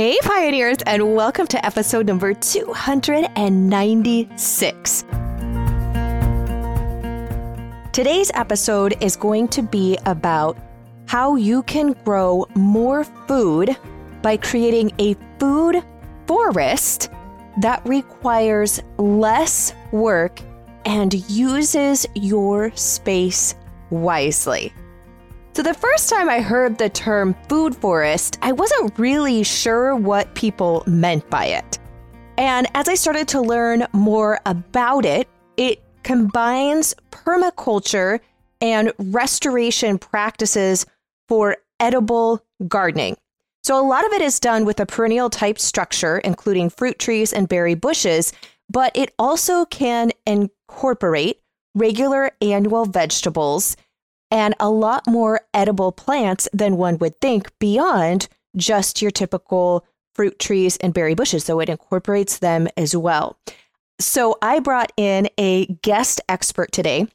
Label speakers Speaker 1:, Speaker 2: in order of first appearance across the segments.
Speaker 1: Hey, pioneers, and welcome to episode number 296. Today's episode is going to be about how you can grow more food by creating a food forest that requires less work and uses your space wisely. So, the first time I heard the term food forest, I wasn't really sure what people meant by it. And as I started to learn more about it, it combines permaculture and restoration practices for edible gardening. So, a lot of it is done with a perennial type structure, including fruit trees and berry bushes, but it also can incorporate regular annual vegetables and a lot more edible plants than one would think beyond just your typical fruit trees and berry bushes. So it incorporates them as well. So I brought in a guest expert today.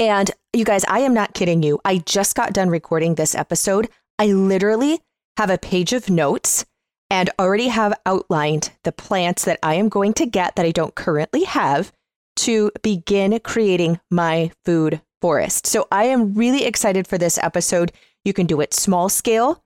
Speaker 1: And you guys, I am not kidding you. I just got done recording this episode. I literally have a page of notes and already have outlined the plants that I am going to get that I don't currently have to begin creating my food forest. So I am really excited for this episode. You can do it small scale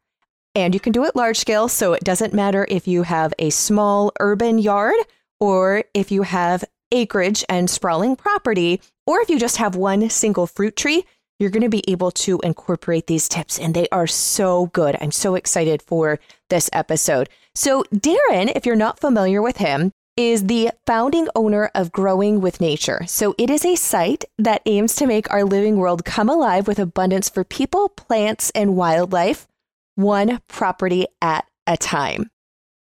Speaker 1: and you can do it large scale. So it doesn't matter if you have a small urban yard or if you have acreage and sprawling property, or if you just have one single fruit tree, you're going to be able to incorporate these tips and they are so good. I'm so excited for this episode. So, Darren, if you're not familiar with him, is the founding owner of Growing with Nature. So it is a site that aims to make our living world come alive with abundance for people, plants, and wildlife, one property at a time.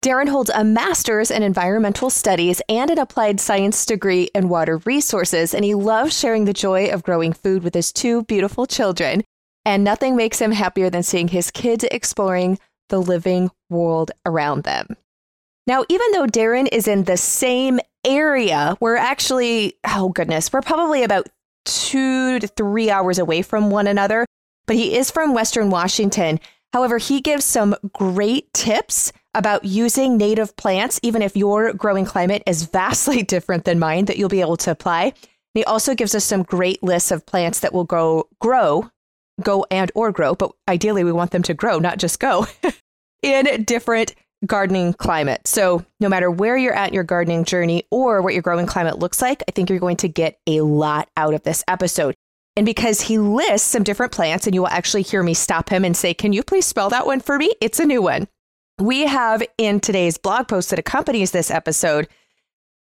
Speaker 1: Darren holds a master's in environmental studies and an applied science degree in water resources, and he loves sharing the joy of growing food with his two beautiful children. And nothing makes him happier than seeing his kids exploring the living world around them. Now, even though Darren is in the same area, we're actually, oh goodness, we're probably about two to three hours away from one another, but he is from Western Washington. However, he gives some great tips about using native plants, even if your growing climate is vastly different than mine, that you'll be able to apply. He also gives us some great lists of plants that will go grow, go and or grow, but ideally we want them to grow, not just go, in different gardening climate. So, no matter where you're at in your gardening journey or what your growing climate looks like, I think you're going to get a lot out of this episode. And because he lists some different plants, and you will actually hear me stop him and say, Can you please spell that one for me? It's a new one. We have in today's blog post that accompanies this episode,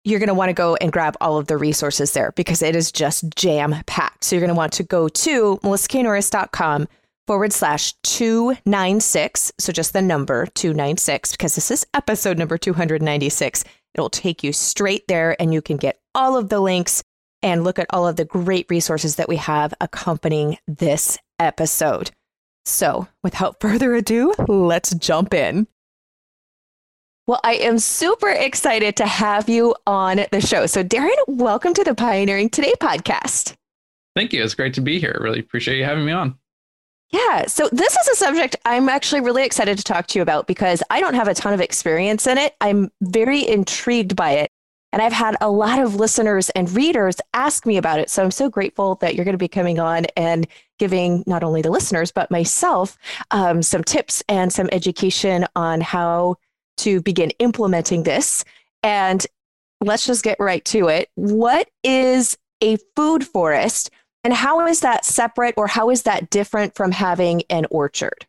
Speaker 1: you're going to want to go and grab all of the resources there because it is just jam packed. So, you're going to want to go to melissaknorris.com forward slash 296. So just the number 296, because this is episode number 296. It'll take you straight there and you can get all of the links and look at all of the great resources that we have accompanying this episode. So without further ado, let's jump in. Well, I am super excited to have you on the show. So, Darren, welcome to the Pioneering Today podcast.
Speaker 2: Thank you. It's great to be here. Really appreciate you having me on.
Speaker 1: Yeah. So this is a subject I'm actually really excited to talk to you about because I don't have a ton of experience in it. I'm very intrigued by it. And I've had a lot of listeners and readers ask me about it. So I'm so grateful that you're going to be coming on and giving not only the listeners, but myself um, some tips and some education on how to begin implementing this. And let's just get right to it. What is a food forest? And how is that separate or how is that different from having an orchard?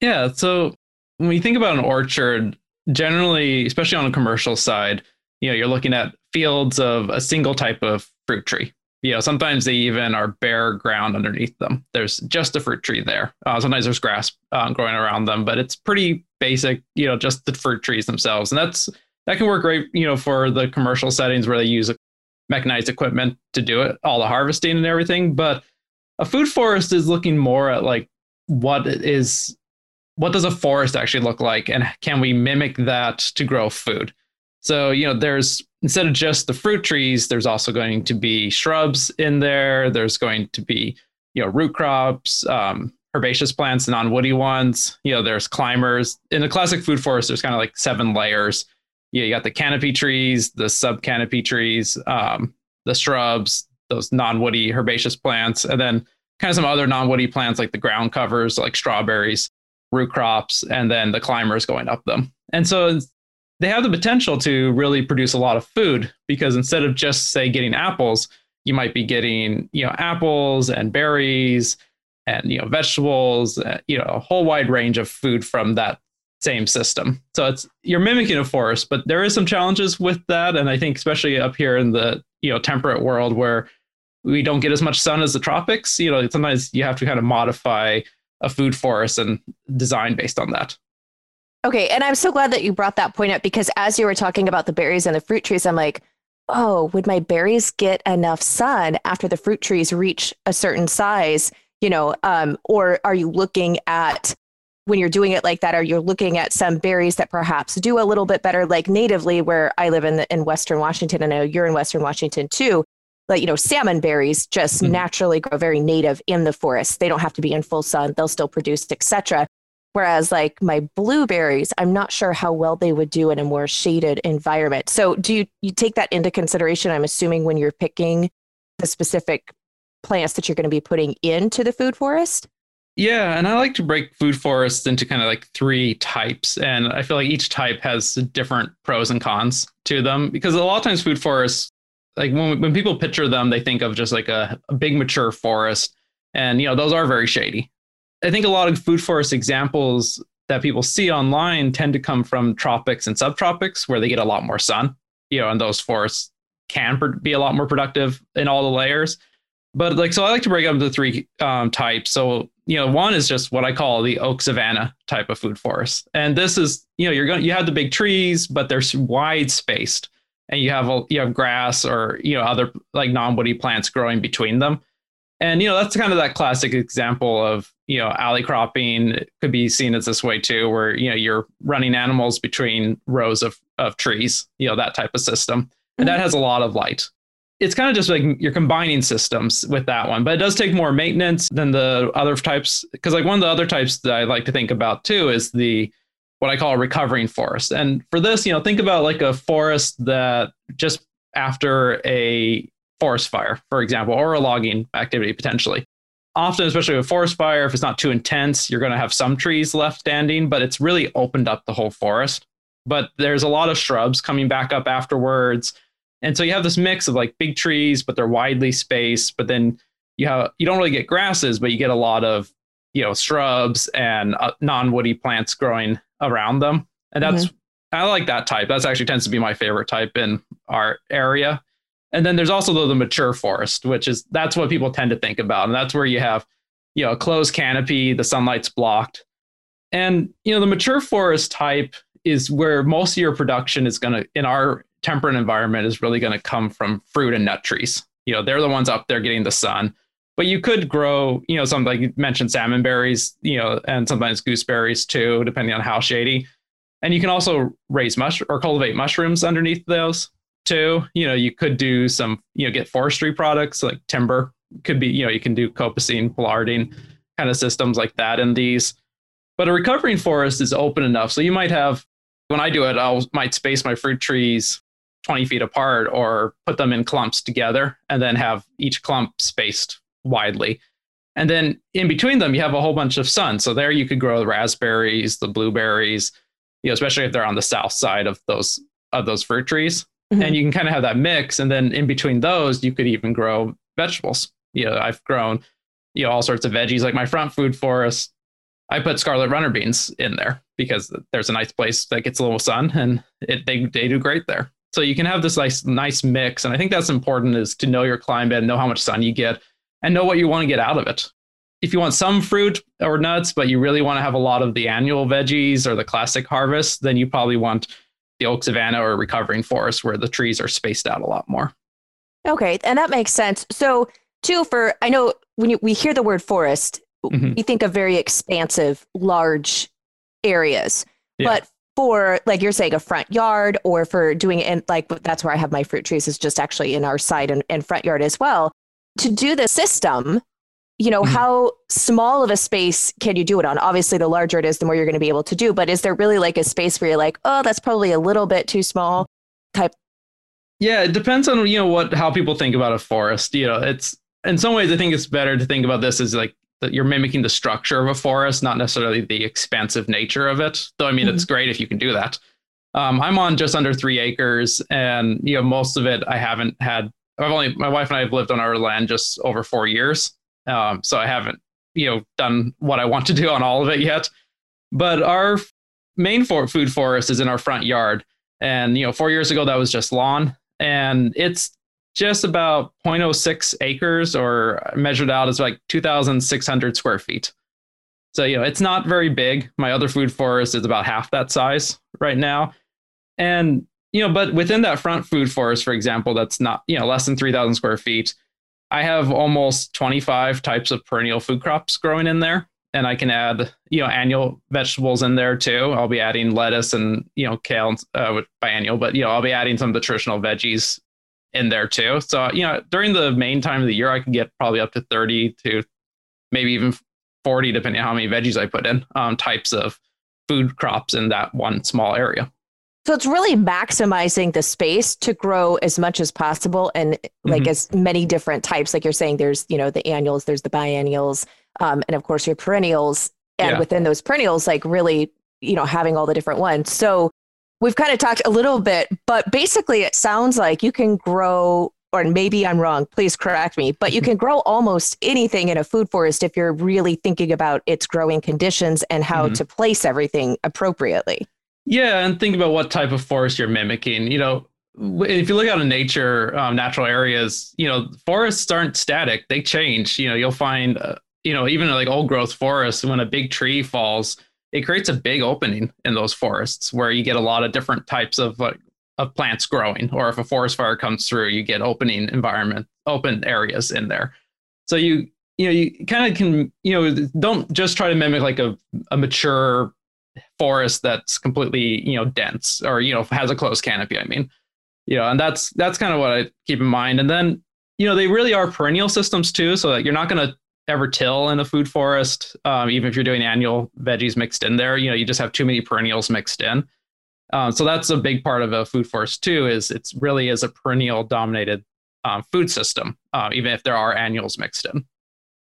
Speaker 2: Yeah. So when we think about an orchard, generally, especially on a commercial side, you know, you're looking at fields of a single type of fruit tree. You know, sometimes they even are bare ground underneath them. There's just a fruit tree there. Uh, sometimes there's grass uh, growing around them, but it's pretty basic. You know, just the fruit trees themselves, and that's that can work great. You know, for the commercial settings where they use mechanized equipment to do it, all the harvesting and everything. But a food forest is looking more at like what is what does a forest actually look like and can we mimic that to grow food so you know there's instead of just the fruit trees there's also going to be shrubs in there there's going to be you know root crops um, herbaceous plants, non-woody ones. You know, there's climbers. In the classic food forest, there's kind of like seven layers. Yeah, you got the canopy trees, the sub-canopy trees, um, the shrubs, those non-woody herbaceous plants, and then kind of some other non-woody plants like the ground covers, like strawberries, root crops, and then the climbers going up them. And so they have the potential to really produce a lot of food because instead of just say getting apples, you might be getting you know apples and berries and you know vegetables, uh, you know a whole wide range of food from that same system. So it's you're mimicking a forest, but there is some challenges with that, and I think especially up here in the you know temperate world where we don't get as much sun as the tropics, you know sometimes you have to kind of modify a food forest and design based on that.
Speaker 1: Okay, and I'm so glad that you brought that point up because as you were talking about the berries and the fruit trees, I'm like, oh, would my berries get enough sun after the fruit trees reach a certain size? You know, um, or are you looking at when you're doing it like that, are you're looking at some berries that perhaps do a little bit better, like natively where I live in the, in Western Washington? I know you're in Western Washington too. Like you know, salmon berries just mm-hmm. naturally grow very native in the forest. They don't have to be in full sun; they'll still produce, etc. Whereas like my blueberries, I'm not sure how well they would do in a more shaded environment. So do you, you take that into consideration? I'm assuming when you're picking the specific plants that you're going to be putting into the food forest?
Speaker 2: Yeah, and I like to break food forests into kind of like three types. And I feel like each type has different pros and cons to them because a lot of times food forests, like when, when people picture them, they think of just like a, a big mature forest. And, you know, those are very shady. I think a lot of food forest examples that people see online tend to come from tropics and subtropics where they get a lot more sun, you know, and those forests can be a lot more productive in all the layers. But like, so I like to break up into three um, types. So, you know, one is just what I call the oak savanna type of food forest. And this is, you know, you're going, you have the big trees, but they're wide spaced and you have, a, you have grass or, you know, other like non-woody plants growing between them. And, you know, that's kind of that classic example of you know, alley cropping could be seen as this way too, where you know you're running animals between rows of of trees, you know, that type of system, and mm-hmm. that has a lot of light. It's kind of just like you're combining systems with that one, but it does take more maintenance than the other types. Because like one of the other types that I like to think about too is the what I call a recovering forest. And for this, you know, think about like a forest that just after a forest fire, for example, or a logging activity potentially often, especially with forest fire, if it's not too intense, you're going to have some trees left standing, but it's really opened up the whole forest. But there's a lot of shrubs coming back up afterwards. And so you have this mix of like big trees, but they're widely spaced. But then you have you don't really get grasses, but you get a lot of you know shrubs and uh, non-woody plants growing around them. And that's mm-hmm. I like that type. That's actually tends to be my favorite type in our area and then there's also the, the mature forest, which is that's what people tend to think about. And that's where you have, you know, a closed canopy, the sunlight's blocked. And, you know, the mature forest type is where most of your production is going to, in our temperate environment, is really going to come from fruit and nut trees. You know, they're the ones up there getting the sun. But you could grow, you know, something like you mentioned salmon berries, you know, and sometimes gooseberries too, depending on how shady. And you can also raise mush or cultivate mushrooms underneath those too. You know, you could do some, you know, get forestry products like timber. Could be, you know, you can do coppicing, pollarding kind of systems like that in these. But a recovering forest is open enough. So you might have, when I do it, I might space my fruit trees 20 feet apart or put them in clumps together and then have each clump spaced widely. And then in between them, you have a whole bunch of sun. So there you could grow the raspberries, the blueberries, you know, especially if they're on the south side of those of those fruit trees. Mm-hmm. And you can kind of have that mix. And then in between those, you could even grow vegetables. You know, I've grown, you know, all sorts of veggies like my front food forest. I put scarlet runner beans in there because there's a nice place that gets a little sun and it, they, they do great there. So you can have this nice, nice mix. And I think that's important is to know your climate, know how much sun you get and know what you want to get out of it. If you want some fruit or nuts, but you really want to have a lot of the annual veggies or the classic harvest, then you probably want the oak savanna or recovering forest where the trees are spaced out a lot more.
Speaker 1: Okay, and that makes sense. So, too, for I know when you, we hear the word forest, mm-hmm. we think of very expansive, large areas. Yeah. But for like you're saying a front yard or for doing it in like that's where I have my fruit trees is just actually in our side and, and front yard as well. To do the system, you know, mm-hmm. how small of a space can you do it on? Obviously, the larger it is, the more you're going to be able to do. But is there really like a space where you're like, oh, that's probably a little bit too small type?
Speaker 2: Yeah, it depends on you know what how people think about a forest. You know, it's in some ways I think it's better to think about this as like that you're mimicking the structure of a forest, not necessarily the expansive nature of it. Though I mean, mm-hmm. it's great if you can do that. Um, I'm on just under three acres, and you know most of it I haven't had. I've only my wife and I have lived on our land just over four years, um, so I haven't you know done what I want to do on all of it yet. But our main for- food forest is in our front yard, and you know four years ago that was just lawn, and it's just about 0.06 acres, or measured out as like 2,600 square feet. So you know it's not very big. My other food forest is about half that size right now and you know, but within that front food forest, for example, that's not you know less than three thousand square feet. I have almost twenty five types of perennial food crops growing in there, and I can add you know annual vegetables in there too. I'll be adding lettuce and you know kale uh, biennial, but you know I'll be adding some of the traditional veggies in there too. So you know during the main time of the year, I can get probably up to thirty to maybe even forty, depending on how many veggies I put in, um, types of food crops in that one small area.
Speaker 1: So it's really maximizing the space to grow as much as possible and like mm-hmm. as many different types. Like you're saying, there's, you know, the annuals, there's the biennials, um, and of course your perennials. And yeah. within those perennials, like really, you know, having all the different ones. So we've kind of talked a little bit, but basically it sounds like you can grow, or maybe I'm wrong, please correct me, but you can grow almost anything in a food forest if you're really thinking about its growing conditions and how mm-hmm. to place everything appropriately.
Speaker 2: Yeah, and think about what type of forest you're mimicking. You know, if you look out in nature, um, natural areas, you know, forests aren't static; they change. You know, you'll find, uh, you know, even like old growth forests, when a big tree falls, it creates a big opening in those forests where you get a lot of different types of like of plants growing. Or if a forest fire comes through, you get opening environment, open areas in there. So you you know you kind of can you know don't just try to mimic like a, a mature forest that's completely you know dense or you know has a closed canopy i mean you know and that's that's kind of what i keep in mind and then you know they really are perennial systems too so that you're not going to ever till in a food forest um, even if you're doing annual veggies mixed in there you know you just have too many perennials mixed in um, so that's a big part of a food forest too is it's really is a perennial dominated um, food system uh, even if there are annuals mixed in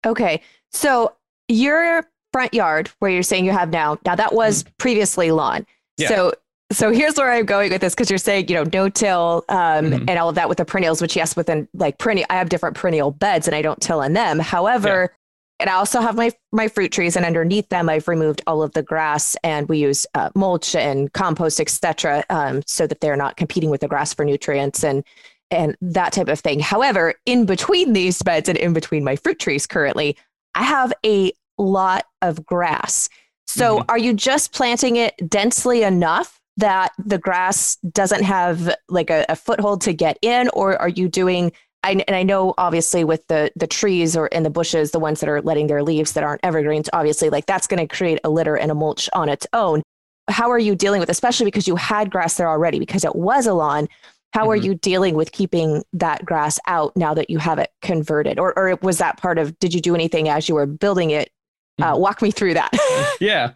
Speaker 1: okay so you're front yard where you're saying you have now. Now that was mm-hmm. previously lawn. Yeah. So so here's where I'm going with this because you're saying you know no till um, mm-hmm. and all of that with the perennials, which yes, within like perennial, I have different perennial beds and I don't till in them. However. Yeah. And I also have my my fruit trees, and underneath them, I've removed all of the grass, and we use uh, mulch and compost, etc., um, so that they're not competing with the grass for nutrients and and that type of thing. However, in between these beds and in between my fruit trees, currently, I have a lot of grass. So mm-hmm. are you just planting it densely enough that the grass doesn't have like a, a foothold to get in, or are you doing? I, and I know obviously with the the trees or in the bushes, the ones that are letting their leaves that aren't evergreens, obviously like that's going to create a litter and a mulch on its own. How are you dealing with, especially because you had grass there already because it was a lawn? How mm-hmm. are you dealing with keeping that grass out now that you have it converted? Or, or was that part of, did you do anything as you were building it uh, walk me through that.
Speaker 2: yeah.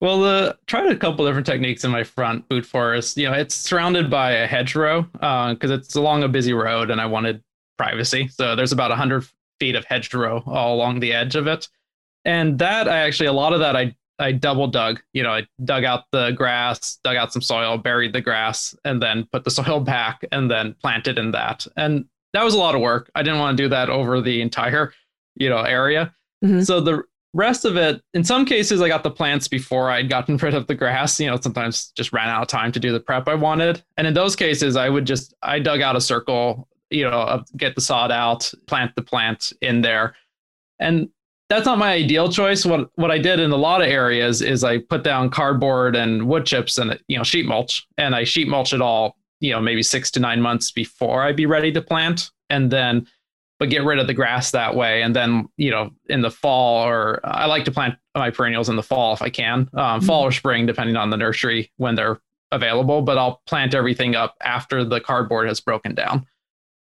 Speaker 2: Well, uh, tried a couple different techniques in my front food forest. You know, it's surrounded by a hedgerow because uh, it's along a busy road, and I wanted privacy. So there's about hundred feet of hedgerow all along the edge of it, and that I actually a lot of that I I double dug. You know, I dug out the grass, dug out some soil, buried the grass, and then put the soil back, and then planted in that. And that was a lot of work. I didn't want to do that over the entire, you know, area. Mm-hmm. So the rest of it, in some cases, I got the plants before I'd gotten rid of the grass. You know, sometimes just ran out of time to do the prep I wanted. And in those cases, I would just, I dug out a circle, you know, get the sod out, plant the plant in there. And that's not my ideal choice. What what I did in a lot of areas is I put down cardboard and wood chips and you know sheet mulch, and I sheet mulch it all, you know, maybe six to nine months before I'd be ready to plant, and then but get rid of the grass that way. And then, you know, in the fall, or I like to plant my perennials in the fall if I can, um, fall mm-hmm. or spring, depending on the nursery when they're available. But I'll plant everything up after the cardboard has broken down.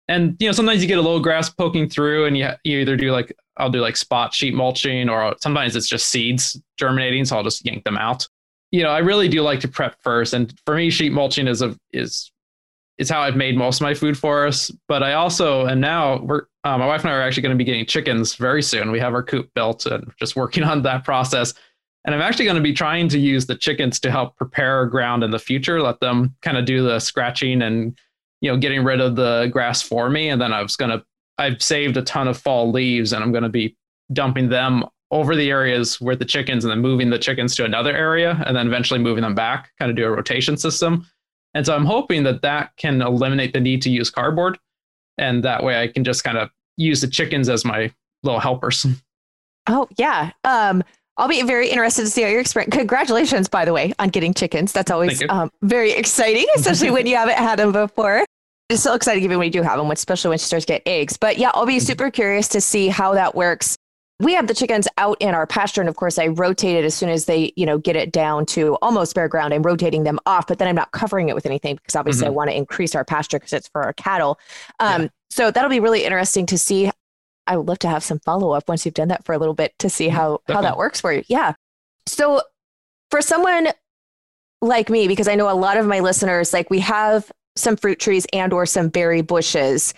Speaker 2: and you know sometimes you get a little grass poking through and you, you either do like i'll do like spot sheet mulching or sometimes it's just seeds germinating so i'll just yank them out you know i really do like to prep first and for me sheet mulching is a is is how i've made most of my food forests but i also and now we're uh, my wife and i are actually going to be getting chickens very soon we have our coop built and just working on that process and i'm actually going to be trying to use the chickens to help prepare ground in the future let them kind of do the scratching and you know, getting rid of the grass for me. And then I was going to, I've saved a ton of fall leaves and I'm going to be dumping them over the areas where the chickens and then moving the chickens to another area and then eventually moving them back, kind of do a rotation system. And so I'm hoping that that can eliminate the need to use cardboard. And that way I can just kind of use the chickens as my little helpers.
Speaker 1: Oh, yeah. Um, I'll be very interested to see how your experience. Congratulations, by the way, on getting chickens. That's always um, very exciting, especially when you haven't had them before. It's so exciting even when you do have them, especially when she starts to get eggs. But yeah, I'll be mm-hmm. super curious to see how that works. We have the chickens out in our pasture, and of course, I rotate it as soon as they, you know, get it down to almost bare ground. I'm rotating them off, but then I'm not covering it with anything because obviously mm-hmm. I want to increase our pasture because it's for our cattle. Um, yeah. So that'll be really interesting to see I would love to have some follow up once you've done that for a little bit to see how Definitely. how that works for you. Yeah. So for someone like me, because I know a lot of my listeners, like we have some fruit trees and or some berry bushes.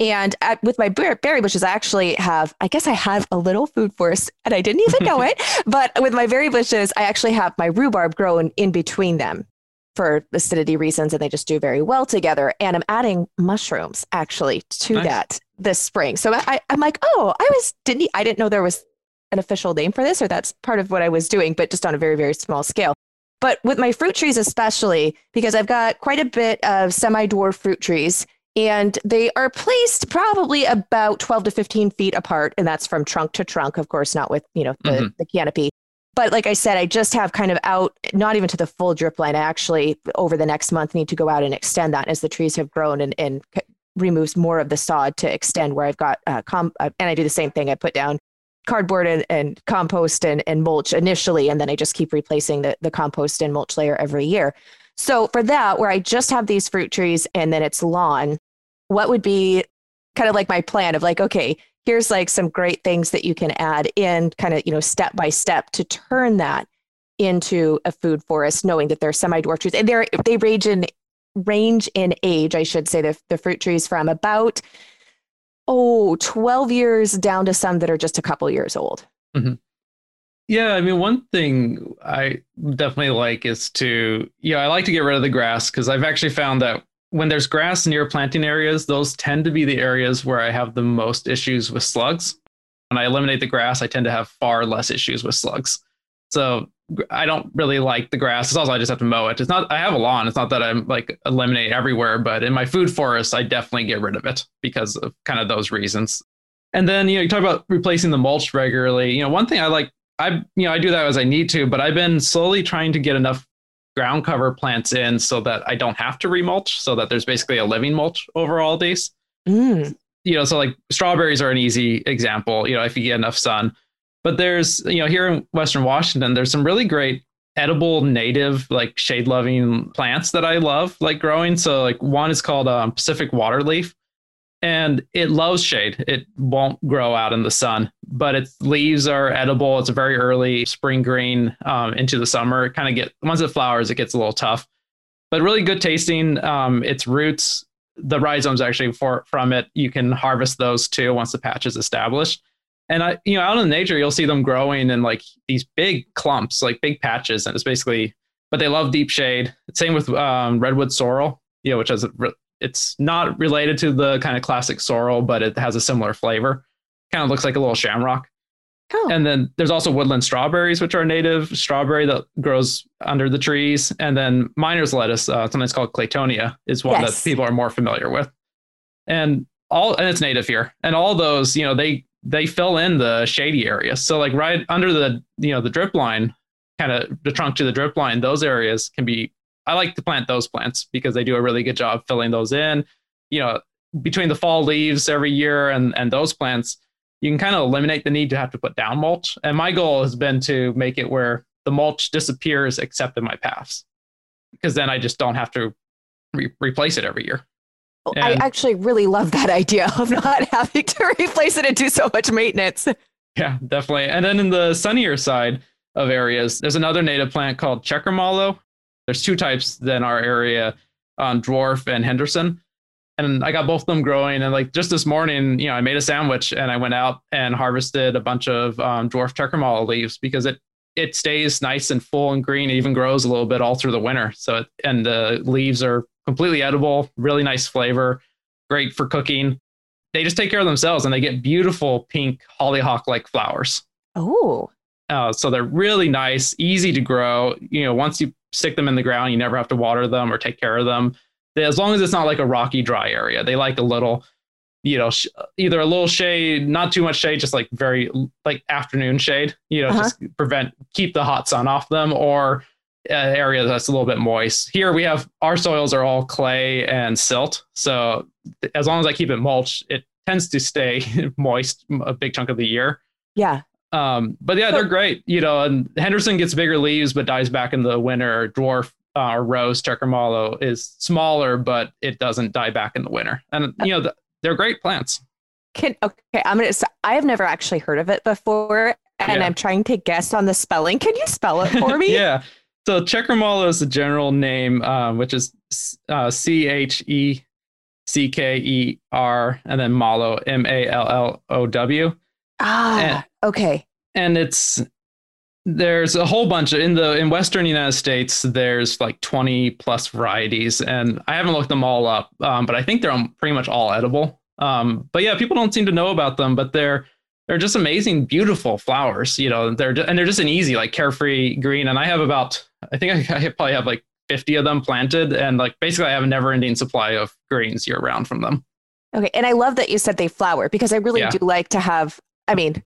Speaker 1: And at, with my berry bushes, I actually have, I guess I have a little food forest and I didn't even know it. But with my berry bushes, I actually have my rhubarb growing in between them for acidity reasons and they just do very well together. And I'm adding mushrooms actually to nice. that this spring. So I, I'm like, oh, I was didn't I didn't know there was an official name for this, or that's part of what I was doing, but just on a very, very small scale. But with my fruit trees, especially because I've got quite a bit of semi dwarf fruit trees, and they are placed probably about 12 to 15 feet apart. And that's from trunk to trunk, of course, not with, you know, the, mm-hmm. the canopy. But like I said, I just have kind of out, not even to the full drip line. I actually, over the next month, need to go out and extend that as the trees have grown and, and removes more of the sod to extend where I've got uh, com- uh, and I do the same thing. I put down cardboard and, and compost and, and mulch initially, and then I just keep replacing the, the compost and mulch layer every year. So for that, where I just have these fruit trees and then it's lawn, what would be kind of like my plan of like, okay, here's like some great things that you can add in kind of, you know, step by step to turn that into a food forest, knowing that they're semi-dwarf trees and they're they range in range in age, I should say, the, the fruit trees from about, oh, 12 years down to some that are just a couple years old.
Speaker 2: Mm-hmm. Yeah, I mean, one thing I definitely like is to, yeah, I like to get rid of the grass because I've actually found that when there's grass near planting areas, those tend to be the areas where I have the most issues with slugs. When I eliminate the grass, I tend to have far less issues with slugs. So I don't really like the grass. It's also I just have to mow it. It's not I have a lawn. It's not that I'm like eliminate everywhere, but in my food forest, I definitely get rid of it because of kind of those reasons. And then you know you talk about replacing the mulch regularly. You know one thing I like I you know I do that as I need to, but I've been slowly trying to get enough ground cover plants in so that I don't have to remulch, so that there's basically a living mulch over all these. Mm. You know, so like strawberries are an easy example. You know, if you get enough sun but there's, you know, here in Western Washington, there's some really great edible native like shade loving plants that I love like growing. So like one is called um, Pacific waterleaf and it loves shade. It won't grow out in the sun, but its leaves are edible. It's a very early spring green um, into the summer. It kind of get once it flowers, it gets a little tough, but really good tasting. Um, its roots, the rhizomes actually for, from it, you can harvest those too once the patch is established and I, you know, out in nature, you'll see them growing in like these big clumps, like big patches, and it's basically, but they love deep shade. Same with um, redwood sorrel, you know, which has a, it's not related to the kind of classic sorrel, but it has a similar flavor. Kind of looks like a little shamrock. Oh. And then there's also woodland strawberries, which are native strawberry that grows under the trees. And then miner's lettuce, uh, sometimes called claytonia, is one yes. that people are more familiar with. And all, and it's native here. And all those, you know, they they fill in the shady areas. So like right under the you know the drip line, kind of the trunk to the drip line, those areas can be. I like to plant those plants because they do a really good job filling those in. You know, between the fall leaves every year and and those plants, you can kind of eliminate the need to have to put down mulch. And my goal has been to make it where the mulch disappears except in my paths, because then I just don't have to re- replace it every year.
Speaker 1: Oh, and I actually really love that idea of not having to replace it and do so much maintenance.
Speaker 2: Yeah, definitely. And then in the sunnier side of areas, there's another native plant called checker mallow. There's two types in our area on dwarf and Henderson. And I got both of them growing. And like just this morning, you know, I made a sandwich and I went out and harvested a bunch of um, dwarf checker leaves because it it stays nice and full and green. It even grows a little bit all through the winter. So it, and the leaves are completely edible, really nice flavor, great for cooking. They just take care of themselves and they get beautiful pink hollyhock like flowers.
Speaker 1: Oh.
Speaker 2: Uh, so they're really nice, easy to grow. You know, once you stick them in the ground, you never have to water them or take care of them. As long as it's not like a rocky, dry area, they like a little, you know, sh- either a little shade, not too much shade, just like very like afternoon shade, you know, uh-huh. just prevent, keep the hot sun off them, or an area that's a little bit moist. Here we have our soils are all clay and silt. So as long as I keep it mulched, it tends to stay moist a big chunk of the year.
Speaker 1: Yeah.
Speaker 2: Um, but yeah, they're great. You know, and Henderson gets bigger leaves but dies back in the winter. Dwarf uh, rose checker mallow is smaller, but it doesn't die back in the winter. And you know, the, they're great plants.
Speaker 1: Can okay, I'm gonna. I have never actually heard of it before, and yeah. I'm trying to guess on the spelling. Can you spell it for me?
Speaker 2: yeah. So checker mallow is the general name, um, which is uh, C H E C K E R, and then mallow M A L L O W.
Speaker 1: Ah, and, okay.
Speaker 2: And it's there's a whole bunch of, in the in Western United States. There's like 20 plus varieties, and I haven't looked them all up, um, but I think they're pretty much all edible. Um, but yeah, people don't seem to know about them, but they're they're just amazing, beautiful flowers. You know, they're and they're just an easy, like carefree green. And I have about, I think I, I probably have like 50 of them planted, and like basically I have a never-ending supply of greens year round from them.
Speaker 1: Okay, and I love that you said they flower because I really yeah. do like to have. I mean,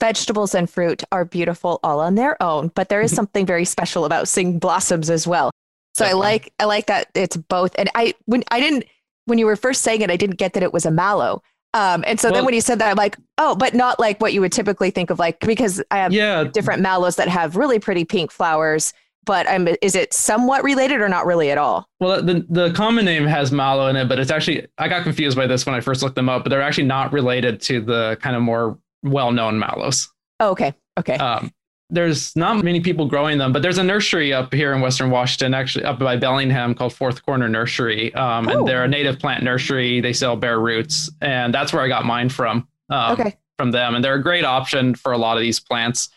Speaker 1: vegetables and fruit are beautiful all on their own, but there is something very special about seeing blossoms as well. So Definitely. I like I like that it's both. And I when I didn't when you were first saying it, I didn't get that it was a mallow. Um, and so well, then when you said that, I'm like, oh, but not like what you would typically think of, like because I have yeah. different mallows that have really pretty pink flowers. But I'm, is it somewhat related or not really at all?
Speaker 2: Well, the the common name has mallow in it, but it's actually I got confused by this when I first looked them up. But they're actually not related to the kind of more well known mallows.
Speaker 1: Oh, okay, okay.
Speaker 2: Um, there's not many people growing them, but there's a nursery up here in Western Washington, actually up by Bellingham, called Fourth Corner Nursery, um, and they're a native plant nursery. They sell bare roots, and that's where I got mine from. Um, okay. From them, and they're a great option for a lot of these plants.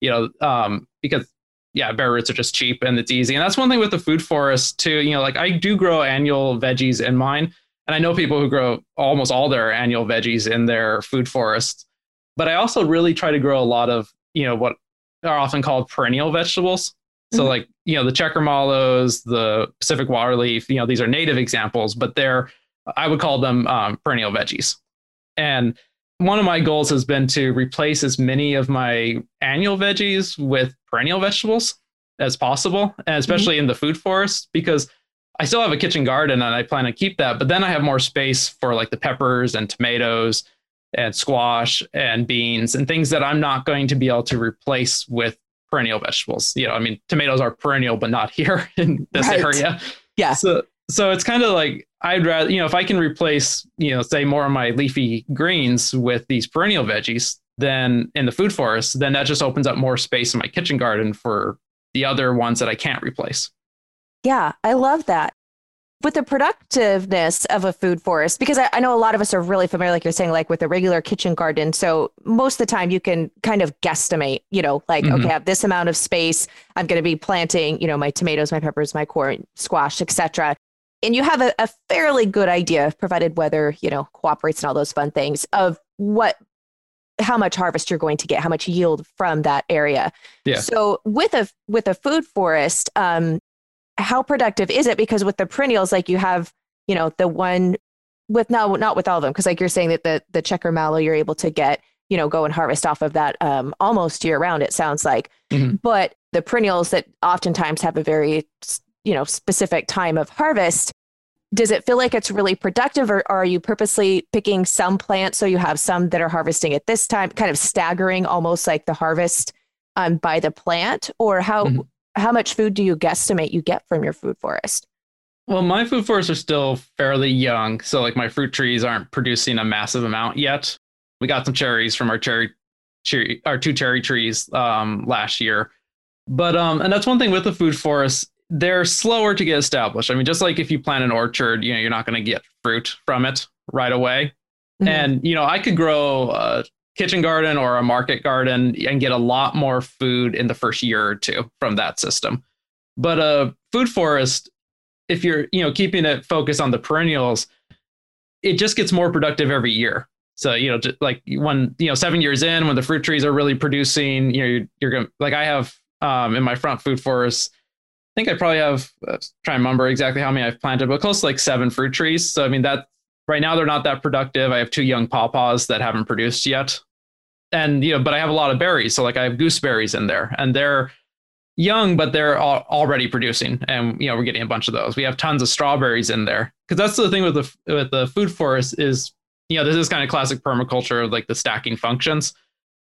Speaker 2: You know, um, because yeah, bare roots are just cheap and it's easy, and that's one thing with the food forest too. You know, like I do grow annual veggies in mine, and I know people who grow almost all their annual veggies in their food forests. But I also really try to grow a lot of you know what are often called perennial vegetables. So mm-hmm. like, you know, the checker mallows, the Pacific waterleaf, you know, these are native examples, but they're, I would call them um, perennial veggies. And one of my goals has been to replace as many of my annual veggies with perennial vegetables as possible, and mm-hmm. especially mm-hmm. in the food forest, because I still have a kitchen garden and I plan to keep that, but then I have more space for like the peppers and tomatoes and squash and beans and things that I'm not going to be able to replace with perennial vegetables. You know, I mean, tomatoes are perennial, but not here in this right. area.
Speaker 1: Yeah.
Speaker 2: So, so it's kind of like I'd rather, you know, if I can replace, you know, say more of my leafy greens with these perennial veggies, then in the food forest, then that just opens up more space in my kitchen garden for the other ones that I can't replace.
Speaker 1: Yeah, I love that with the productiveness of a food forest, because I, I, know a lot of us are really familiar, like you're saying, like with a regular kitchen garden. So most of the time you can kind of guesstimate, you know, like, mm-hmm. okay, I have this amount of space. I'm going to be planting, you know, my tomatoes, my peppers, my corn, squash, etc. And you have a, a fairly good idea, provided weather, you know, cooperates and all those fun things of what how much harvest you're going to get, how much yield from that area.
Speaker 2: Yeah.
Speaker 1: So with a with a food forest, um, how productive is it? Because with the perennials, like you have, you know, the one with now not with all of them, because like you're saying that the the checker mallow you're able to get, you know, go and harvest off of that um, almost year round. It sounds like, mm-hmm. but the perennials that oftentimes have a very you know specific time of harvest. Does it feel like it's really productive, or, or are you purposely picking some plants so you have some that are harvesting at this time, kind of staggering almost like the harvest um, by the plant, or how? Mm-hmm how much food do you guesstimate you get from your food forest?
Speaker 2: Well, my food forests are still fairly young, so like my fruit trees aren't producing a massive amount yet. We got some cherries from our cherry, cherry our two cherry trees um, last year, but um, and that's one thing with the food forests. They're slower to get established. I mean, just like if you plant an orchard, you know, you're not going to get fruit from it right away. Mm-hmm. And you know, I could grow a kitchen garden or a market garden and get a lot more food in the first year or two from that system. But a food forest, if you're you know keeping it focused on the perennials, it just gets more productive every year. So you know, like when you know seven years in, when the fruit trees are really producing, you know, you're, you're gonna like I have um, in my front food forest. I think I probably have uh, try and remember exactly how many I've planted, but close to like seven fruit trees. So I mean that right now they're not that productive. I have two young pawpaws that haven't produced yet, and you know, but I have a lot of berries. So like I have gooseberries in there, and they're young, but they're already producing, and you know we're getting a bunch of those. We have tons of strawberries in there because that's the thing with the with the food forest is you know this is kind of classic permaculture, like the stacking functions,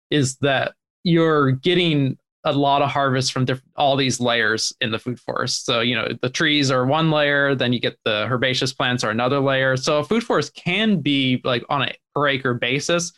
Speaker 2: is that you're getting a lot of harvest from diff- all these layers in the food forest. So, you know, the trees are one layer, then you get the herbaceous plants are another layer. So, a food forest can be like on a per acre basis,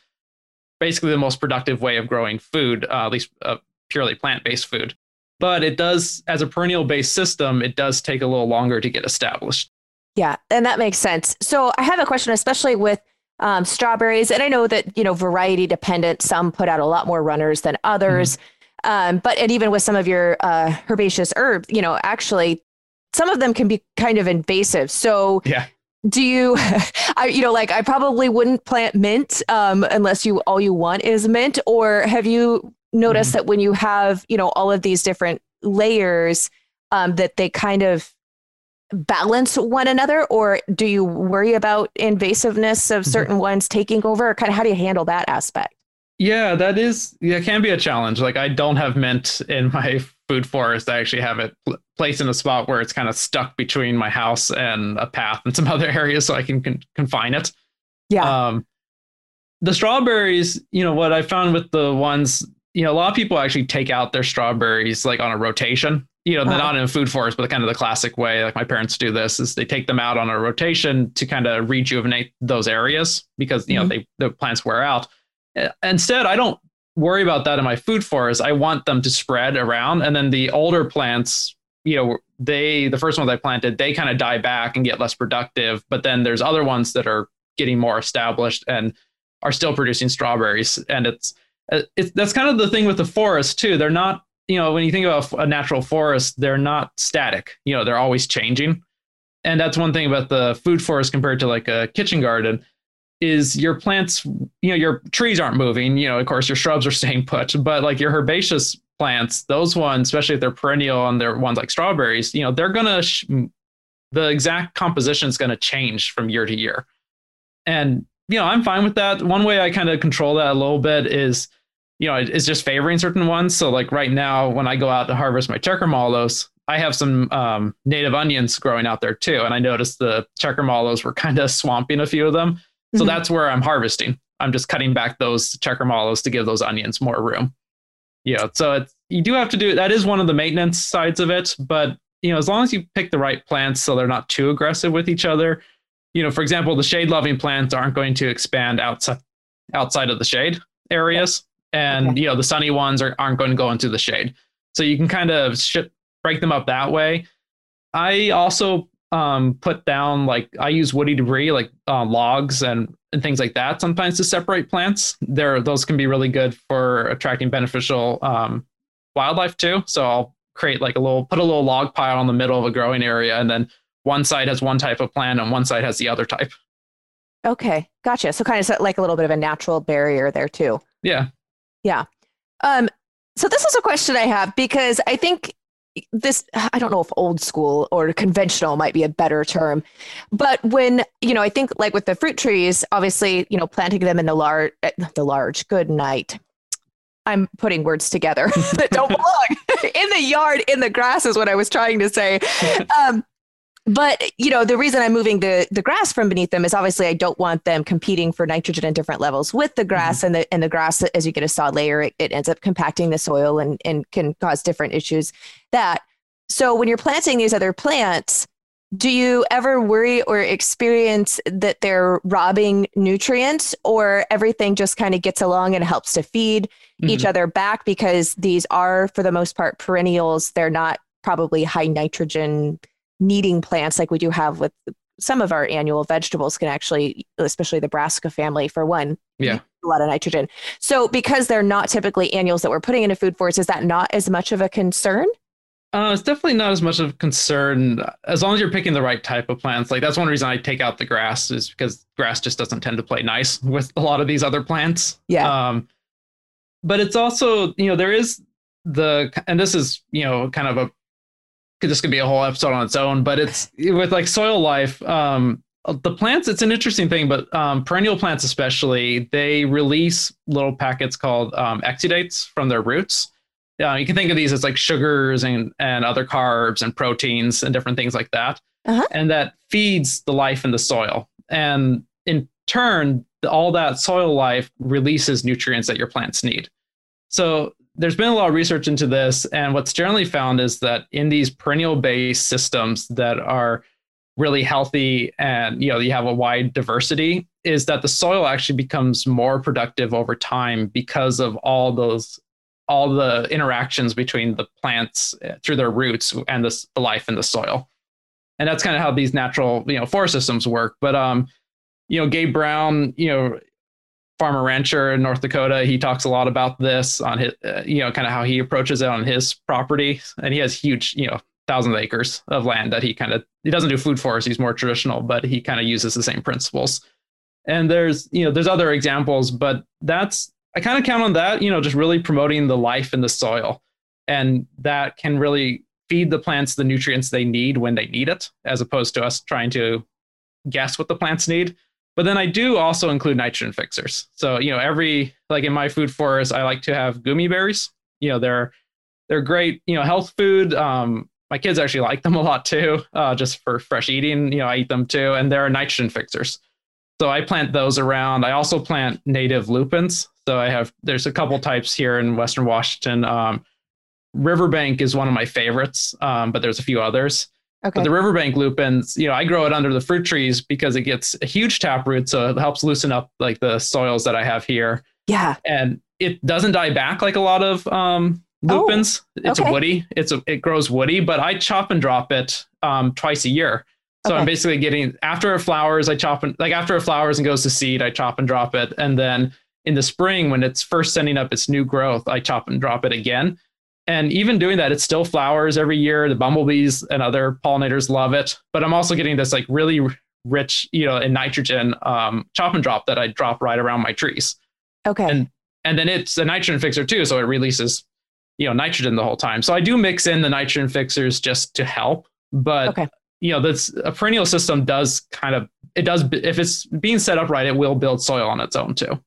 Speaker 2: basically the most productive way of growing food, uh, at least uh, purely plant based food. But it does, as a perennial based system, it does take a little longer to get established.
Speaker 1: Yeah, and that makes sense. So, I have a question, especially with um, strawberries, and I know that you know variety dependent. Some put out a lot more runners than others. Mm-hmm um, but and even with some of your uh, herbaceous herbs, you know, actually some of them can be kind of invasive. So
Speaker 2: yeah.
Speaker 1: Do you, I, you know, like I probably wouldn't plant mint um, unless you all you want is mint. Or have you noticed mm-hmm. that when you have, you know, all of these different layers, um, that they kind of balance one another or do you worry about invasiveness of mm-hmm. certain mm-hmm. ones taking over or kind of how do you handle that aspect
Speaker 2: yeah, that is yeah, can be a challenge. Like I don't have mint in my food forest. I actually have it placed in a spot where it's kind of stuck between my house and a path and some other areas, so I can con- confine it.
Speaker 1: Yeah. Um,
Speaker 2: the strawberries, you know, what I found with the ones, you know, a lot of people actually take out their strawberries like on a rotation. You know, they're not in a food forest, but kind of the classic way, like my parents do this, is they take them out on a rotation to kind of rejuvenate those areas because you mm-hmm. know they the plants wear out Instead, I don't worry about that in my food forest. I want them to spread around. And then the older plants, you know, they, the first ones I planted, they kind of die back and get less productive. But then there's other ones that are getting more established and are still producing strawberries. And it's, uh, it's that's kind of the thing with the forest too. They're not, you know, when you think about a natural forest, they're not static. You know, they're always changing. And that's one thing about the food forest compared to like a kitchen garden is your plants, you know, your trees aren't moving. You know, of course, your shrubs are staying put, but like your herbaceous plants, those ones, especially if they're perennial and they're ones like strawberries, you know, they're gonna sh- the exact composition is gonna change from year to year, and you know, I'm fine with that. One way I kind of control that a little bit is, you know, it's just favoring certain ones. So like right now, when I go out to harvest my checker mallows, I have some um, native onions growing out there too, and I noticed the checker mallows were kind of swamping a few of them. So mm-hmm. that's where I'm harvesting. I'm just cutting back those checker mallows to give those onions more room. Yeah, so it's, you do have to do that is one of the maintenance sides of it, but you know, as long as you pick the right plants so they're not too aggressive with each other, you know, for example, the shade loving plants aren't going to expand outside outside of the shade areas, and okay. you know, the sunny ones are, aren't going to go into the shade. So you can kind of sh- break them up that way. I also um, put down like I use woody debris like uh, logs and and things like that sometimes to separate plants. There, those can be really good for attracting beneficial um, wildlife too. So I'll create like a little put a little log pile in the middle of a growing area, and then one side has one type of plant and one side has the other type.
Speaker 1: Okay, gotcha. So kind of like a little bit of a natural barrier there too.
Speaker 2: Yeah.
Speaker 1: Yeah. Um, so this is a question I have because I think this i don't know if old school or conventional might be a better term but when you know i think like with the fruit trees obviously you know planting them in the large the large good night. I'm putting words together that don't belong in the yard in the grass is what i was trying to say. Um, but you know the reason i'm moving the the grass from beneath them is obviously i don't want them competing for nitrogen at different levels with the grass mm-hmm. and the and the grass as you get a sod layer it, it ends up compacting the soil and and can cause different issues that so when you're planting these other plants do you ever worry or experience that they're robbing nutrients or everything just kind of gets along and helps to feed mm-hmm. each other back because these are for the most part perennials they're not probably high nitrogen needing plants like we do have with some of our annual vegetables can actually especially the brassica family for one
Speaker 2: yeah
Speaker 1: a lot of nitrogen so because they're not typically annuals that we're putting into food forest is that not as much of a concern
Speaker 2: uh, it's definitely not as much of a concern as long as you're picking the right type of plants. Like that's one reason I take out the grass is because grass just doesn't tend to play nice with a lot of these other plants.
Speaker 1: Yeah.
Speaker 2: Um, but it's also you know there is the and this is you know kind of a this could be a whole episode on its own. But it's with like soil life. Um, the plants it's an interesting thing but um, perennial plants especially they release little packets called um, exudates from their roots uh, you can think of these as like sugars and, and other carbs and proteins and different things like that. Uh-huh. And that feeds the life in the soil. And in turn, all that soil life releases nutrients that your plants need. So there's been a lot of research into this. And what's generally found is that in these perennial based systems that are really healthy and you know you have a wide diversity is that the soil actually becomes more productive over time because of all those all the interactions between the plants uh, through their roots and the, the life in the soil. And that's kind of how these natural, you know, forest systems work. But um, you know, Gabe Brown, you know, farmer rancher in North Dakota, he talks a lot about this on his, uh, you know, kind of how he approaches it on his property, and he has huge, you know, thousands of acres of land that he kind of he doesn't do food forest. He's more traditional, but he kind of uses the same principles. And there's, you know, there's other examples, but that's I kind of count on that, you know, just really promoting the life in the soil. And that can really feed the plants the nutrients they need when they need it, as opposed to us trying to guess what the plants need. But then I do also include nitrogen fixers. So, you know, every like in my food forest, I like to have goumi berries. You know, they're they're great, you know, health food. Um, my kids actually like them a lot too, uh, just for fresh eating. You know, I eat them too, and they're nitrogen fixers. So I plant those around. I also plant native lupins. So I have there's a couple types here in Western Washington. Um, Riverbank is one of my favorites, um, but there's a few others. Okay. But the Riverbank lupins, you know, I grow it under the fruit trees because it gets a huge taproot, so it helps loosen up like the soils that I have here.
Speaker 1: Yeah,
Speaker 2: and it doesn't die back like a lot of um, lupins. Oh, it's okay. a woody. It's a it grows woody, but I chop and drop it um, twice a year. So okay. I'm basically getting after it flowers, I chop and like after it flowers and goes to seed, I chop and drop it, and then in the spring when it's first sending up its new growth, I chop and drop it again. And even doing that, it still flowers every year. The bumblebees and other pollinators love it. But I'm also getting this like really rich, you know, in nitrogen um, chop and drop that I drop right around my trees.
Speaker 1: Okay.
Speaker 2: And and then it's a nitrogen fixer too, so it releases, you know, nitrogen the whole time. So I do mix in the nitrogen fixers just to help. But okay. you know, this a perennial system does kind of it does if it's being set up right, it will build soil on its own too.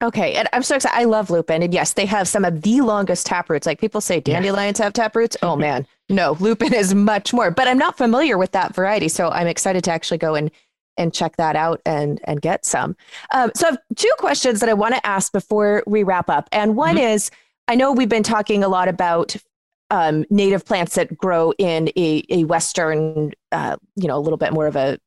Speaker 1: Okay, and I'm so excited. I love lupin, and yes, they have some of the longest taproots. Like people say, dandelions yeah. have taproots. Oh man, no, lupin is much more. But I'm not familiar with that variety, so I'm excited to actually go and and check that out and and get some. Um, so I have two questions that I want to ask before we wrap up, and one mm-hmm. is, I know we've been talking a lot about um, native plants that grow in a, a western, uh, you know, a little bit more of a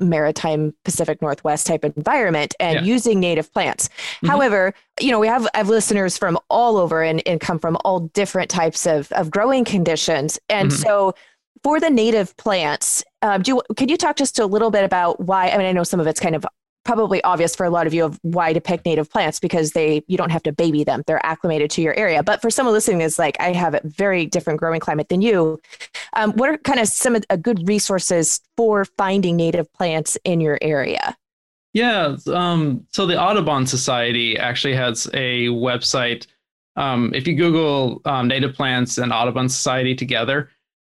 Speaker 1: maritime Pacific Northwest type environment and yeah. using native plants. Mm-hmm. However, you know, we have, have listeners from all over and, and come from all different types of, of growing conditions. And mm-hmm. so for the native plants, um, do you, could you talk just a little bit about why? I mean, I know some of it's kind of probably obvious for a lot of you of why to pick native plants because they you don't have to baby them. They're acclimated to your area. But for someone listening is like i have a very different growing climate than you um, what are kind of some of good resources for finding native plants in your area?
Speaker 2: Yeah um, so the audubon society actually has a website. Um, if you google um, native plants and audubon society together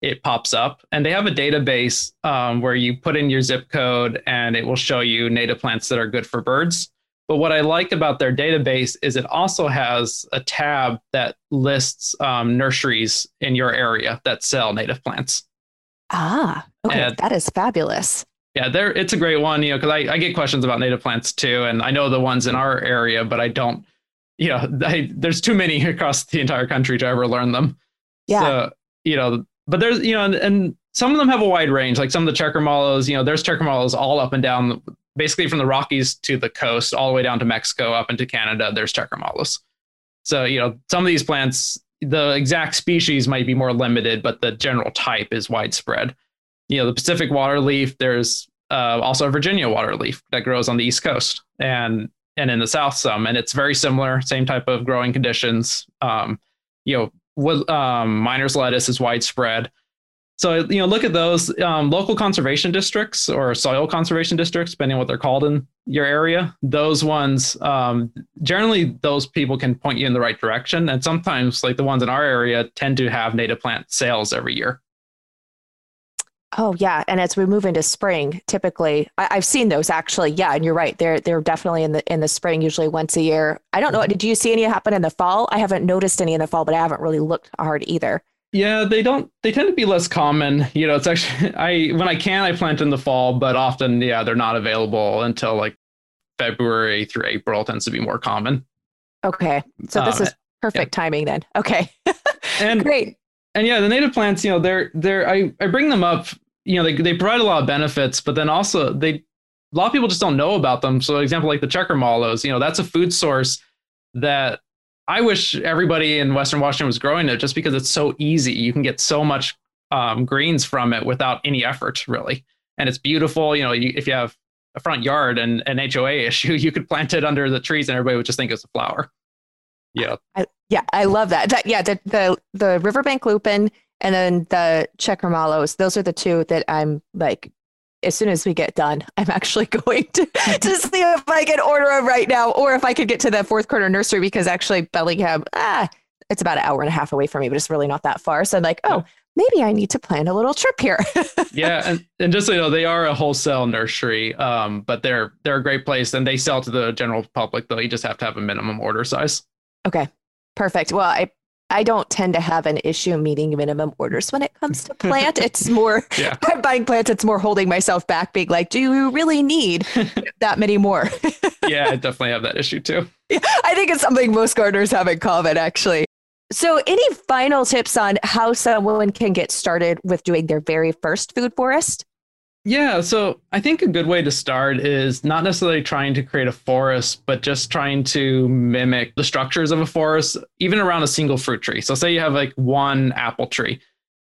Speaker 2: it pops up. And they have a database um, where you put in your zip code and it will show you native plants that are good for birds. But what i like about their database is it also has a tab that lists um, nurseries in your area that sell native plants.
Speaker 1: Ah okay. And, that is fabulous.
Speaker 2: Yeah there it's a great one you know because I, I get questions about native plants too and i know the ones in our area but i don't you know I, there's too many across the entire country to ever learn them.
Speaker 1: Yeah.
Speaker 2: So you know but there's you know and, and some of them have a wide range. Like some of the checker mallows, you know, there's checker mallows all up and down, basically from the Rockies to the coast, all the way down to Mexico, up into Canada. There's checker mallows. So you know, some of these plants, the exact species might be more limited, but the general type is widespread. You know, the Pacific water leaf There's uh, also a Virginia water leaf that grows on the East Coast, and and in the South some, and it's very similar, same type of growing conditions. Um, you know, what, um, miner's lettuce is widespread. So you know, look at those um, local conservation districts or soil conservation districts, depending on what they're called in your area. Those ones, um, generally, those people can point you in the right direction, and sometimes, like the ones in our area, tend to have native plant sales every year.
Speaker 1: Oh yeah, and as we move into spring, typically I, have seen those actually. Yeah, and you're right. They're they're definitely in the in the spring, usually once a year. I don't know. Mm-hmm. Did you see any happen in the fall? I haven't noticed any in the fall, but I haven't really looked hard either.
Speaker 2: Yeah, they don't. They tend to be less common. You know, it's actually I when I can I plant in the fall, but often yeah they're not available until like February through April tends to be more common.
Speaker 1: Okay, so this um, is perfect yeah. timing then. Okay,
Speaker 2: and great. And yeah, the native plants, you know, they're they're I I bring them up you know, they, they provide a lot of benefits, but then also they, a lot of people just don't know about them. So example, like the checker mallows, you know, that's a food source that I wish everybody in Western Washington was growing it just because it's so easy. You can get so much um, greens from it without any effort really. And it's beautiful. You know, you, if you have a front yard and an HOA issue, you could plant it under the trees and everybody would just think it's a flower. Yeah.
Speaker 1: I, yeah. I love that. That, yeah. The, the, the riverbank lupin and then the checker mallows, those are the two that I'm like, as soon as we get done, I'm actually going to, to see if I can order them right now or if I could get to the fourth corner nursery because actually Bellingham, ah, it's about an hour and a half away from me, but it's really not that far. So I'm like, oh, maybe I need to plan a little trip here.
Speaker 2: yeah, and, and just so you know, they are a wholesale nursery, um, but they're they're a great place and they sell to the general public. Though you just have to have a minimum order size.
Speaker 1: Okay, perfect. Well, I I don't tend to have an issue meeting minimum orders when it comes to plant. It's more yeah. buying plants, it's more holding myself back, being like, do you really need that many more?
Speaker 2: yeah, I definitely have that issue too.
Speaker 1: Yeah, I think it's something most gardeners have in common, actually. So, any final tips on how someone can get started with doing their very first food forest?
Speaker 2: Yeah, so I think a good way to start is not necessarily trying to create a forest, but just trying to mimic the structures of a forest, even around a single fruit tree. So say you have like one apple tree,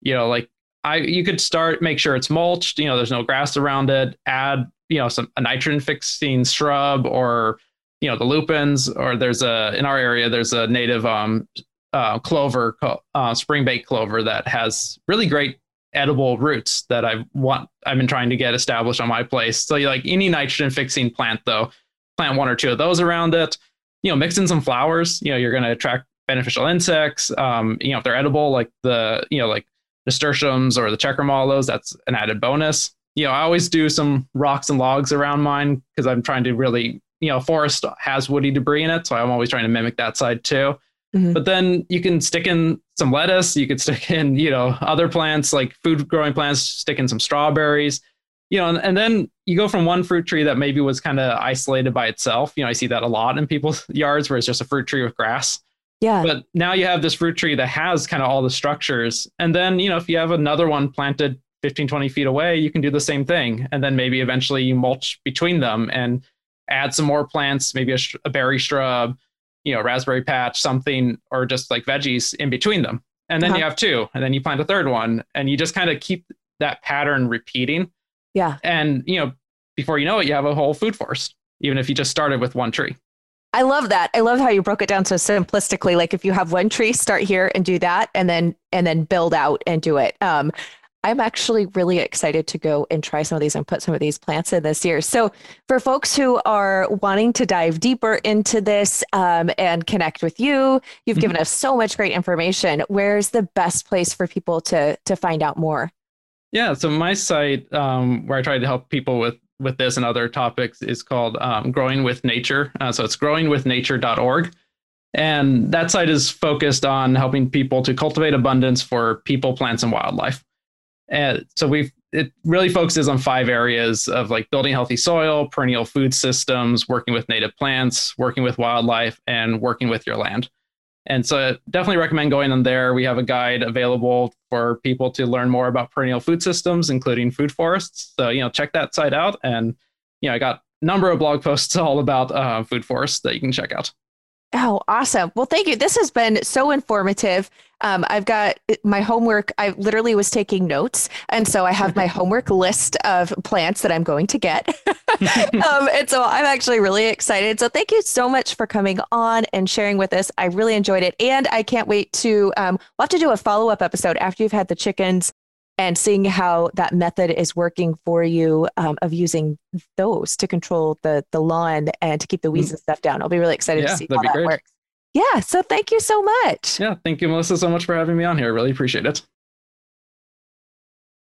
Speaker 2: you know, like I you could start make sure it's mulched, you know, there's no grass around it, add, you know, some a nitrogen fixing shrub or you know, the lupins, or there's a in our area, there's a native um uh, clover, uh, springbank clover that has really great edible roots that I want I've been trying to get established on my place. So like any nitrogen fixing plant though, plant one or two of those around it. You know, mix in some flowers. You know, you're going to attract beneficial insects. Um, you know, if they're edible, like the you know like nasturtiums or the checker mallows, that's an added bonus. You know, I always do some rocks and logs around mine because I'm trying to really you know forest has woody debris in it, so I'm always trying to mimic that side too. Mm-hmm. But then you can stick in some lettuce, you could stick in, you know, other plants like food growing plants, stick in some strawberries, you know, and, and then you go from one fruit tree that maybe was kind of isolated by itself. You know, I see that a lot in people's yards where it's just a fruit tree with grass.
Speaker 1: Yeah.
Speaker 2: But now you have this fruit tree that has kind of all the structures. And then, you know, if you have another one planted 15, 20 feet away, you can do the same thing. And then maybe eventually you mulch between them and add some more plants, maybe a, a berry shrub, you know, raspberry patch, something, or just like veggies in between them. And then uh-huh. you have two, and then you plant a third one, and you just kind of keep that pattern repeating.
Speaker 1: Yeah.
Speaker 2: And, you know, before you know it, you have a whole food forest, even if you just started with one tree.
Speaker 1: I love that. I love how you broke it down so simplistically. Like if you have one tree, start here and do that, and then and then build out and do it. Um, I'm actually really excited to go and try some of these and put some of these plants in this year. So, for folks who are wanting to dive deeper into this um, and connect with you, you've mm-hmm. given us so much great information. Where's the best place for people to to find out more?
Speaker 2: Yeah, so my site um, where I try to help people with with this and other topics is called um, Growing with Nature. Uh, so it's growingwithnature.org. And that site is focused on helping people to cultivate abundance for people, plants, and wildlife. And so we've it really focuses on five areas of like building healthy soil, perennial food systems, working with native plants, working with wildlife, and working with your land. And so definitely recommend going on there. We have a guide available for people to learn more about perennial food systems, including food forests. So, you know, check that site out. And, you know, I got a number of blog posts all about uh, food forests that you can check out.
Speaker 1: Oh, awesome. Well, thank you. This has been so informative. Um, I've got my homework. I literally was taking notes. And so I have my homework list of plants that I'm going to get. um, and so I'm actually really excited. So thank you so much for coming on and sharing with us. I really enjoyed it. And I can't wait to, um, we'll have to do a follow up episode after you've had the chickens and seeing how that method is working for you um, of using those to control the the lawn and to keep the weeds mm. and stuff down. I'll be really excited yeah, to see how that great. works. Yeah, so thank you so much.
Speaker 2: Yeah, thank you, Melissa, so much for having me on here. Really appreciate it.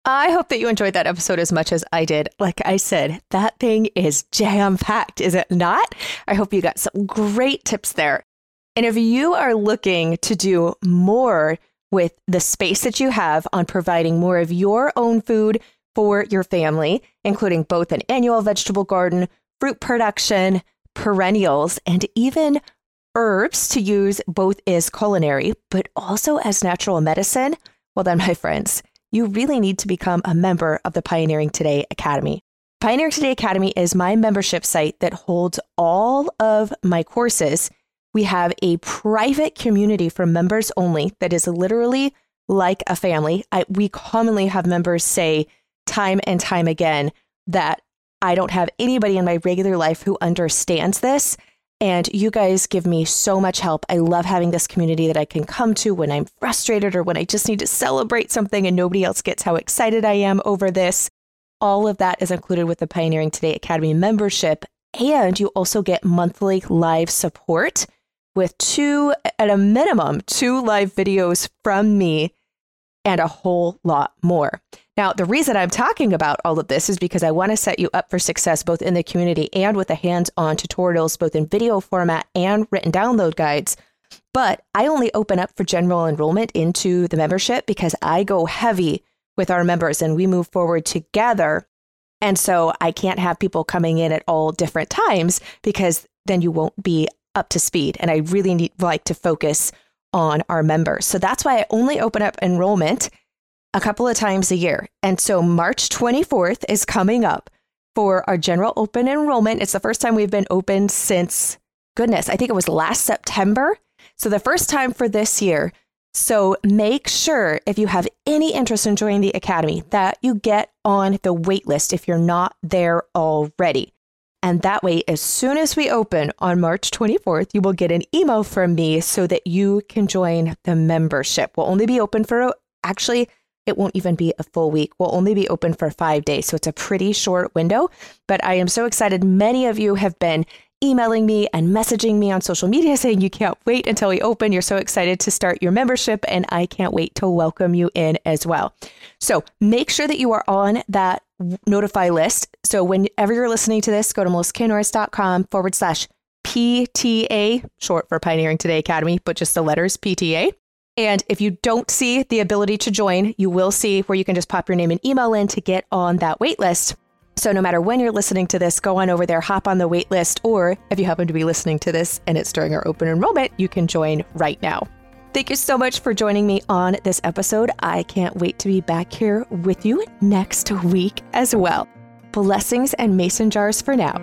Speaker 1: I hope that you enjoyed that episode as much as I did. Like I said, that thing is jam packed, is it not? I hope you got some great tips there. And if you are looking to do more with the space that you have on providing more of your own food for your family, including both an annual vegetable garden, fruit production, perennials, and even herbs to use both as culinary, but also as natural medicine, well, then, my friends, you really need to become a member of the Pioneering Today Academy. Pioneering Today Academy is my membership site that holds all of my courses we have a private community for members only that is literally like a family. I, we commonly have members say time and time again that I don't have anybody in my regular life who understands this. And you guys give me so much help. I love having this community that I can come to when I'm frustrated or when I just need to celebrate something and nobody else gets how excited I am over this. All of that is included with the Pioneering Today Academy membership. And you also get monthly live support with two, at a minimum, two live videos from me and a whole lot more. Now, the reason I'm talking about all of this is because I want to set you up for success both in the community and with the hands on tutorials, both in video format and written download guides. But I only open up for general enrollment into the membership because I go heavy with our members and we move forward together. And so I can't have people coming in at all different times because then you won't be up to speed. And I really need like to focus on our members. So that's why I only open up enrollment a couple of times a year. And so March 24th is coming up for our general open enrollment. It's the first time we've been open since goodness, I think it was last September. So the first time for this year. So make sure if you have any interest in joining the academy that you get on the wait list if you're not there already. And that way, as soon as we open on March 24th, you will get an email from me so that you can join the membership. We'll only be open for actually, it won't even be a full week. We'll only be open for five days. So it's a pretty short window. But I am so excited. Many of you have been emailing me and messaging me on social media saying you can't wait until we open. You're so excited to start your membership, and I can't wait to welcome you in as well. So make sure that you are on that notify list. So whenever you're listening to this, go to melissaknorris.com forward slash PTA, short for Pioneering Today Academy, but just the letters PTA. And if you don't see the ability to join, you will see where you can just pop your name and email in to get on that wait list. So no matter when you're listening to this, go on over there, hop on the wait list, or if you happen to be listening to this and it's during our open enrollment, you can join right now. Thank you so much for joining me on this episode. I can't wait to be back here with you next week as well. Blessings and mason jars for now.